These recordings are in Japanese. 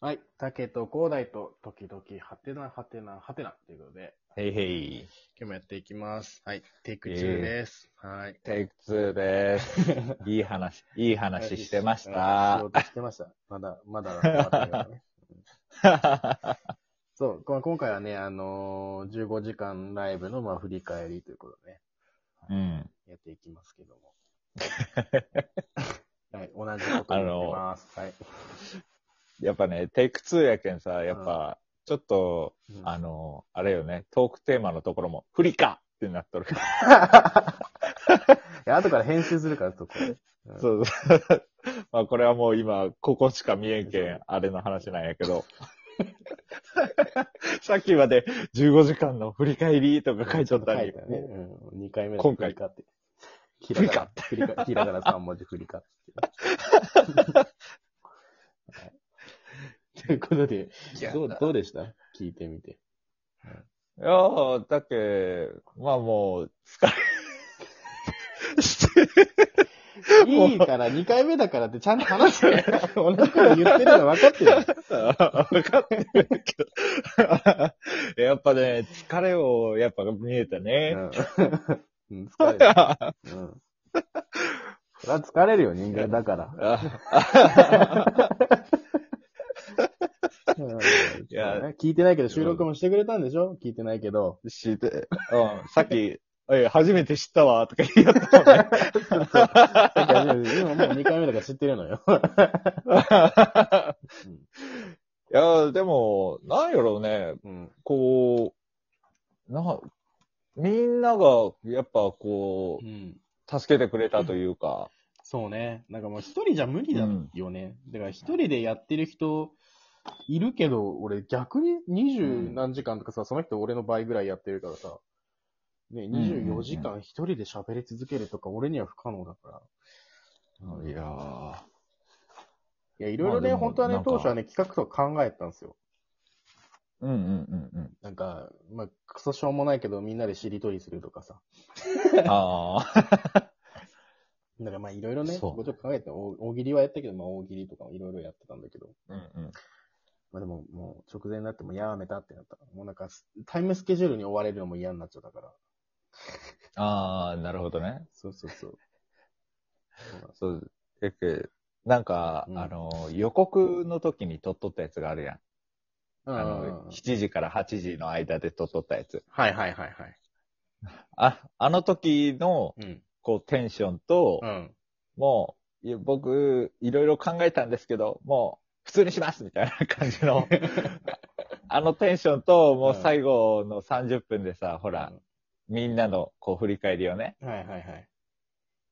はい。竹と広大と時々はてなはてなはてなということで、へいへい。今日もやっていきます。はい。テイク2です。はい。テイク2です。いい話、いい話してましした。ようとしてました。まだ、まだ終わってないからね。そう、こ今回はね、あのー、15時間ライブの、まあ、振り返りということでね、うん。やっていきますけども。はい。同じことを言ってます。はい。やっぱね、テイク2やけんさ、やっぱ、ちょっと、うんあの、あれよね、トークテーマのところも、フリカってなっとるから。いや、後から編集するから、そこ。うんそうそう。まあこれはもう今、ここしか見えんけん、あれの話なんやけど。さっきまで15時間の振り返りとか書いちゃったに書いた、ね。うん。2回目今回振りかって。振りか振りか。ひらがな3文字振りかって。はいということで、どう、どうでした？聞いてみて。いやー、だけ、まあもう、疲れ、いいから、2回目だからってちゃんと話して。同じこと言ってるの分かってる。分かってるけど。やっぱね、疲れを、やっぱ見えたね。うん。うん疲れる。うん。それは疲れるよ、人間だから。や聞いてないけど、収録もしてくれたんでしょ？聞いてないけど。知って、うん、さっき、え、初めて知ったわ、とか言ったもんね。今もう2回目だから知ってるのよ。いや、でも、なんやろうね、うん。こう、な、みんなが、やっぱこう、うん。助けてくれたというか、そうね。なんかもう一人じゃ無理だよね。だから一人でやってる人いるけど、俺逆に二十何時間とかさ、その人俺の倍ぐらいやってるからさ、ね、んうん24時間一人で喋り続けるとか俺には不可能だから。いやー、いや、いろいろね、まあ本当はね当初はね、企画とか考えてたんですよ。うんうんうんうん。なんか、まあ、クソしょうもないけど、みんなでしりとりするとかさ。ああ、なんかまあ、いろいろね、ちょっと考えて、大大喜利はやったけど、まあ、大喜利とかもいろいろやってたんだけど。うんうん。まあでも、もう直前になってもやめたってなった。もうなんか、タイムスケジュールに追われるのも嫌になっちゃったから。ああ、なるほどね。そうそうそう。そうえけ、なんか、うんあの、予告の時に撮っとったやつがあるやん。あうんの、7時から8時の間で撮っとったやつ。はいはいはいはい。あ、あの時の、うん。こう、テンションと、うん。もう、いや僕、いろいろ考えたんですけど、もう、普通にしますみたいな感じの、あのテンションと、もう最後の30分でさ、ほら、みんなの、こう、振り返りをね、はいはいはい。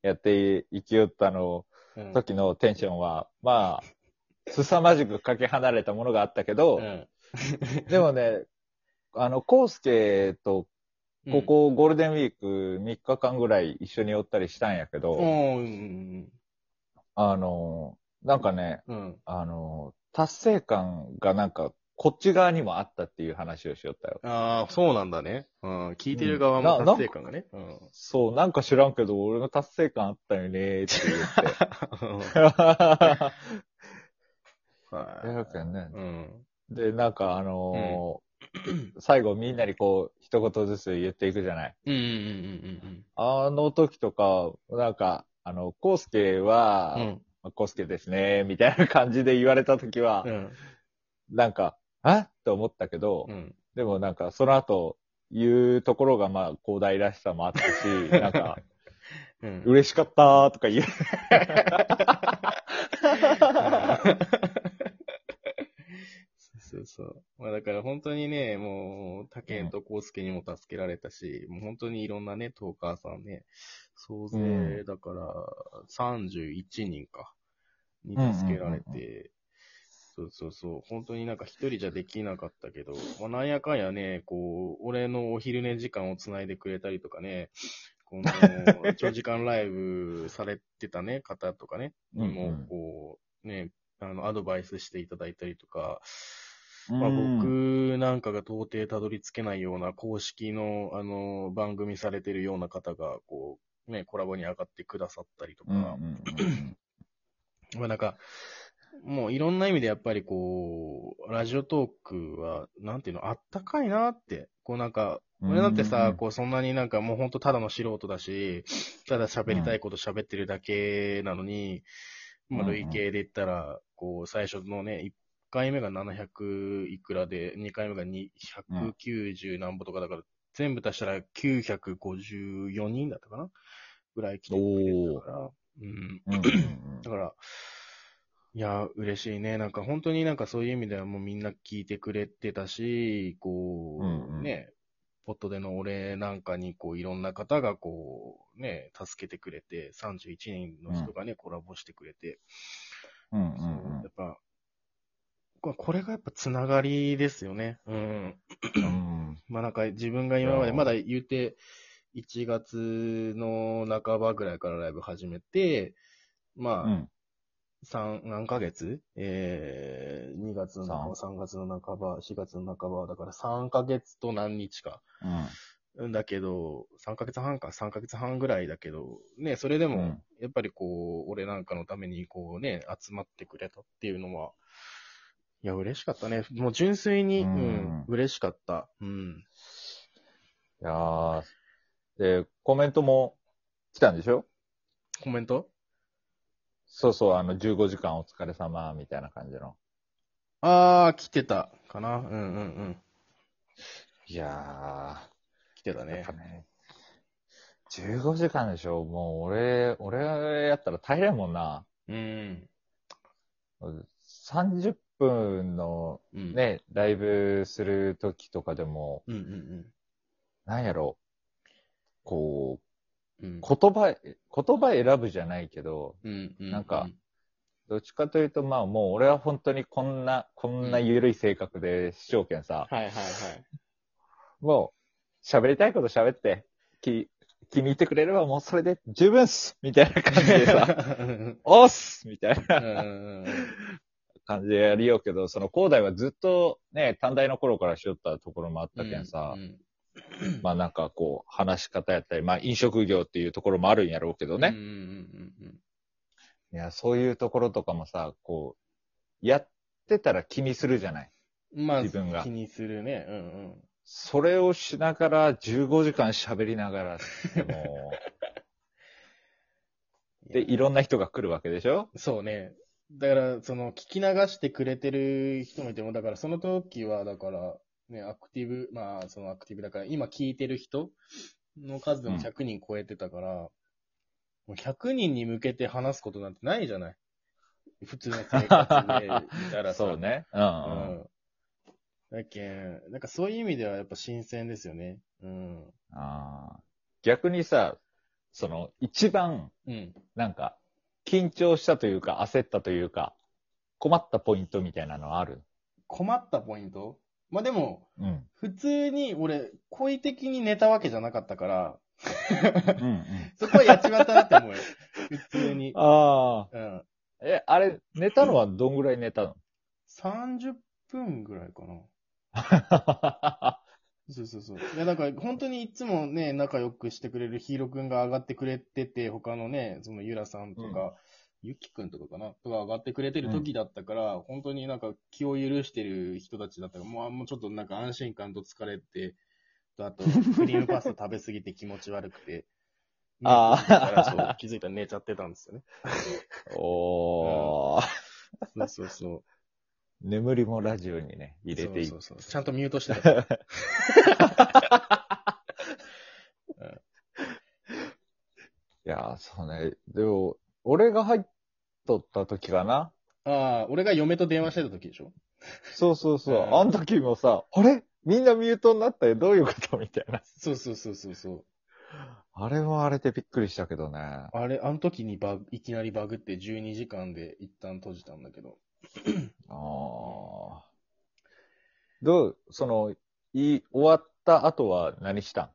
やっていきよったの、うん。時のテンションは、まあ、凄まじくかけ離れたものがあったけど、うん。でもね、あの、コウスケと、ここゴールデンウィーク3日間ぐらい一緒におったりしたんやけど、うん。うん。あの、なんかね、うん。あの、達成感がなんか、こっち側にもあったっていう話をしよったよ。ああ、そうなんだね。うん。聞いてる側も達成感がね。うん。そう、なんか知らんけど、俺の達成感あったよねって言って。はやけんねい。うん。で、なんかあのー最後みんなにこう、一言ずつ言っていくじゃない。うんうんうんあの時とか、なんか、あの、コウスケは、うんうん。まあコウスケですね、みたいな感じで言われた時は、うん。なんか、あっ？て思ったけど、うん。でもなんか、その後、言うところが、まあ、広大らしさもあったし、なんか、うん。嬉しかったーとか言う。そうそう。まあだから本当にね、もう、他県と康介にも助けられたし、もう本当にいろんなね、トーカーさんね、総勢、うんだから、31人か、に助けられて、そうそうそう、本当になんか一人じゃできなかったけど、まあなんやかんやね、こう、俺のお昼寝時間をつないでくれたりとかね、この、長時間ライブされてたね、方とかね、にもこう、ね、あの、アドバイスしていただいたりとか、まあ、うん、僕なんかが到底たどり着けないような公式の、あの、番組されてるような方が、こう、ね、コラボに上がってくださったりとか、まあなんか、もういろんな意味でやっぱりこラジオトークは、なんていうの、あったかいなって。こうなんか、俺だってうんさ、こうそんなになんかもうほんとただの素人だし、ただ喋りたいこと喋ってるだけなのに、まあうんうん累計で言ったら、こう最初のね、1回目が700いくらで、2回目が2 190何ぼとかだから、全部足したら954人だったかなぐらい来てくれたから、うん。うんうんうんだから、いや、嬉しいね。なんか本当になんかそういう意味ではもうみんな聞いてくれてたし、こう、うんうんね、ポットでの俺なんかにこういろんな方がこう、ね、助けてくれて、31人の人がね、コラボしてくれて、うんうやっぱ、ここれがやっぱつながりですよね。うん。うんうん。まあなんか自分が今までまだ言うて、1月の半ばぐらいからライブ始めて、まあ、うん。三、何ヶ月？えー、2月の半ば、3月の半ば、4月の半ば、だから3ヶ月と何日か。うん。んだけど、3ヶ月半か、3ヶ月半ぐらいだけど、ね、それでも、うんやっぱりこう、俺なんかのためにこうね、集まってくれたっていうのは、いや、嬉しかったね。もう純粋に、ううんん、嬉しかった。うん。いやー、で、コメントも来たんでしょ？コメント？そうそう、あの、15時間お疲れ様、みたいな感じの。あー、来てたかな。うんうんうん。いやー、来てたねぱ。ね、15時間でしょ？もう俺、俺やったら大変もんな。うん。30分のうん。。ね、ライブするときとかでも、うんうんなんやろ、こうん。うんう、言葉、言葉選ぶじゃないけど、うんうん。なんかどっちかというと、まあもう俺は本当にこんな、こんな緩い性格で視聴権さ、はいはいはい。もう、喋りたいこと喋って、き、気に入ってくれればもうそれで十分っすみたいな感じでさ、おっすみたいなうん感じでやりようけど、その広大はずっとね、短大の頃からしよったところもあったけんさ、うん まあなんかこう、話し方やったり、まあ飲食業っていうところもあるんやろうけどね。うんうんうんいや、そういうところとかもさ、こう、やってたら気にするじゃない？うん。まあ、自分が気にするね。うんうん。それをしながら15時間喋りながらもう、で、いろんな人が来るわけでしょ？そうね。だから、その、聞き流してくれてる人もいても、だから、その時は、だから、ね、アクティブ、まあ、そのアクティブだから、今聞いてる人の数でもうん100人超えてたから、もう100人に向けて話すことなんてないじゃない？普通の生活でいたらさ。そうね。うんううん。ん。だけん、なんかそういう意味ではやっぱ新鮮ですよね。うん。あー逆にさ、その、一番、うん。なんか、緊張したというか、焦ったというか、困ったポイントみたいなのはある？困ったポイント？まあでも、うん。普通に俺、好意的に寝たわけじゃなかったから、うんうん。そこはやっちまったなって思うよ。普通に。あうん。あ。え、あれ、寝たのはどんぐらい寝たの？30分ぐらいかな。そうそうそう。いや、だから本当にいつもね、仲良くしてくれるヒーローくんが上がってくれてて、他のね、そのゆらさんとか、ゆきくんとかかな？とか上がってくれてる時だったから、本当になんか気を許してる人たちだったから、もうもうちょっとなんか安心感と疲れて、とあと、クリームパスタ食べ過ぎて気持ち悪くて、あー気づいたら寝ちゃってたんですよね。おー。そうそうそう。眠りもラジオにね、入れていそうそうそう。ちゃんとミュートしてた。いやー、そうね。でも、俺が入っとった時かなああ、俺が嫁と電話してた時でしょ？そうそうそう。うんあの時もさ、あれ？みんなミュートになったよ？どういうこと？みたいな。そうそうそうそうそう。あれはあれでびっくりしたけどね。あれ、あの時にバグ、いきなりバグって12時間で一旦閉じたんだけど。ああ。どう、その、いい、終わった後は何した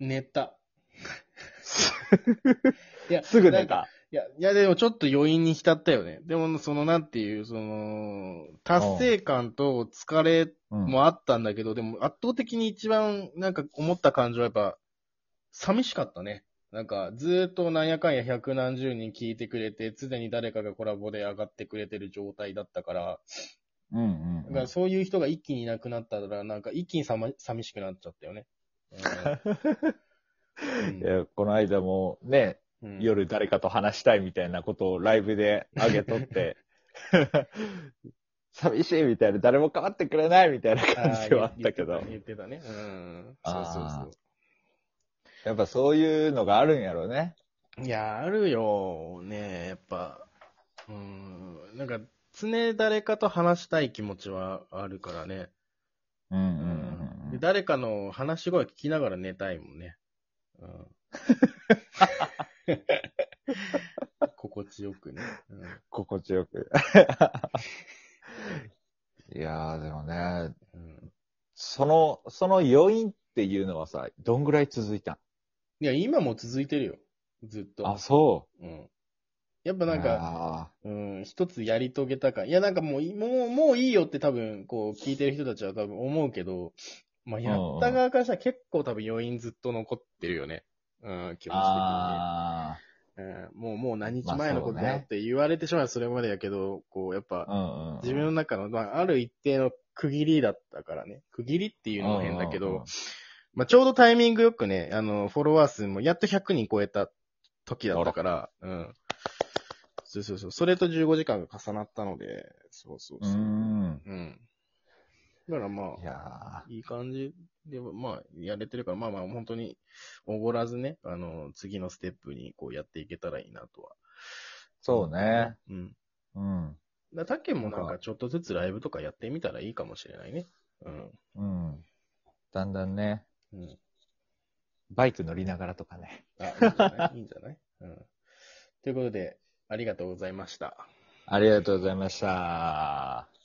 ん？寝た。いやすぐ寝なんかた。いや、いやでもちょっと余韻に浸ったよね。でも、そのなんていう、その、達成感と疲れうん。もあったんだけど、でも圧倒的に一番なんか思った感情はやっぱ、寂しかったね。なんか、ずーっとなんやかんや百何十人聞いてくれて、常に誰かがコラボで上がってくれてる状態だったから、ううんうんだからそういう人が一気にいなくなったら、なんか一気にさま寂しくなっちゃったよね。いやこの間もね、うん夜誰かと話したいみたいなことをライブで上げとって、寂しいみたいな、誰も変わってくれないみたいな感じはあったけど、言ってたね。うん。そうそうあそやっぱそういうのがあるんやろね。う。いや、あるよ、ね、やっぱ。うん。なんか、常誰かと話したい気持ちはあるからね。うんうんで誰かの話し声聞きながら寝たいもんね。うん。心地よくね。心地よく。いやー、でもね、うん。うんその、その余韻っていうのはさ、どんぐらい続いたん？いや、今も続いてるよ。ずっと。あ、そうん。やっぱう。なんか、か、うん、一つやり遂げたか。いや、なんかもうい、もう、もういいよって多分、こう、聞いてる人たちは多分思うけど、まあ、やった側からしたら結構多分余韻ずっと残ってるよね。うん、気持ち的にね。あうん、もう、もう何日まあ前のことだよって言われてしまうそれまでやけど、こう、やっぱー、、うんうん。自分の中の、まあ、ある一定の区切りだったからね。区切りっていうのも変だけうんうんうんど、まあ、ちょうどタイミングよくね、あの、フォロワー数もやっと100人超えた時だったから、うん。そうそうそう。それと15時間が重なったので、そうそううそう。ん。うん。だからまあ、いい感じで、まあ、やれてるから、まあまあ、本当に、おごらずね、あの、次のステップにこうやっていけたらいいなとは。ーそうね。うん。うん。だたけもなんかちょっとずつライブとかやってみたらいいかもしれないね。うん。うん。だんだんね、うん。バイク乗りながらとかね。あ、いいんじゃない？いいんじゃない？うん。ということで、ありがとうございました。ありがとうございました。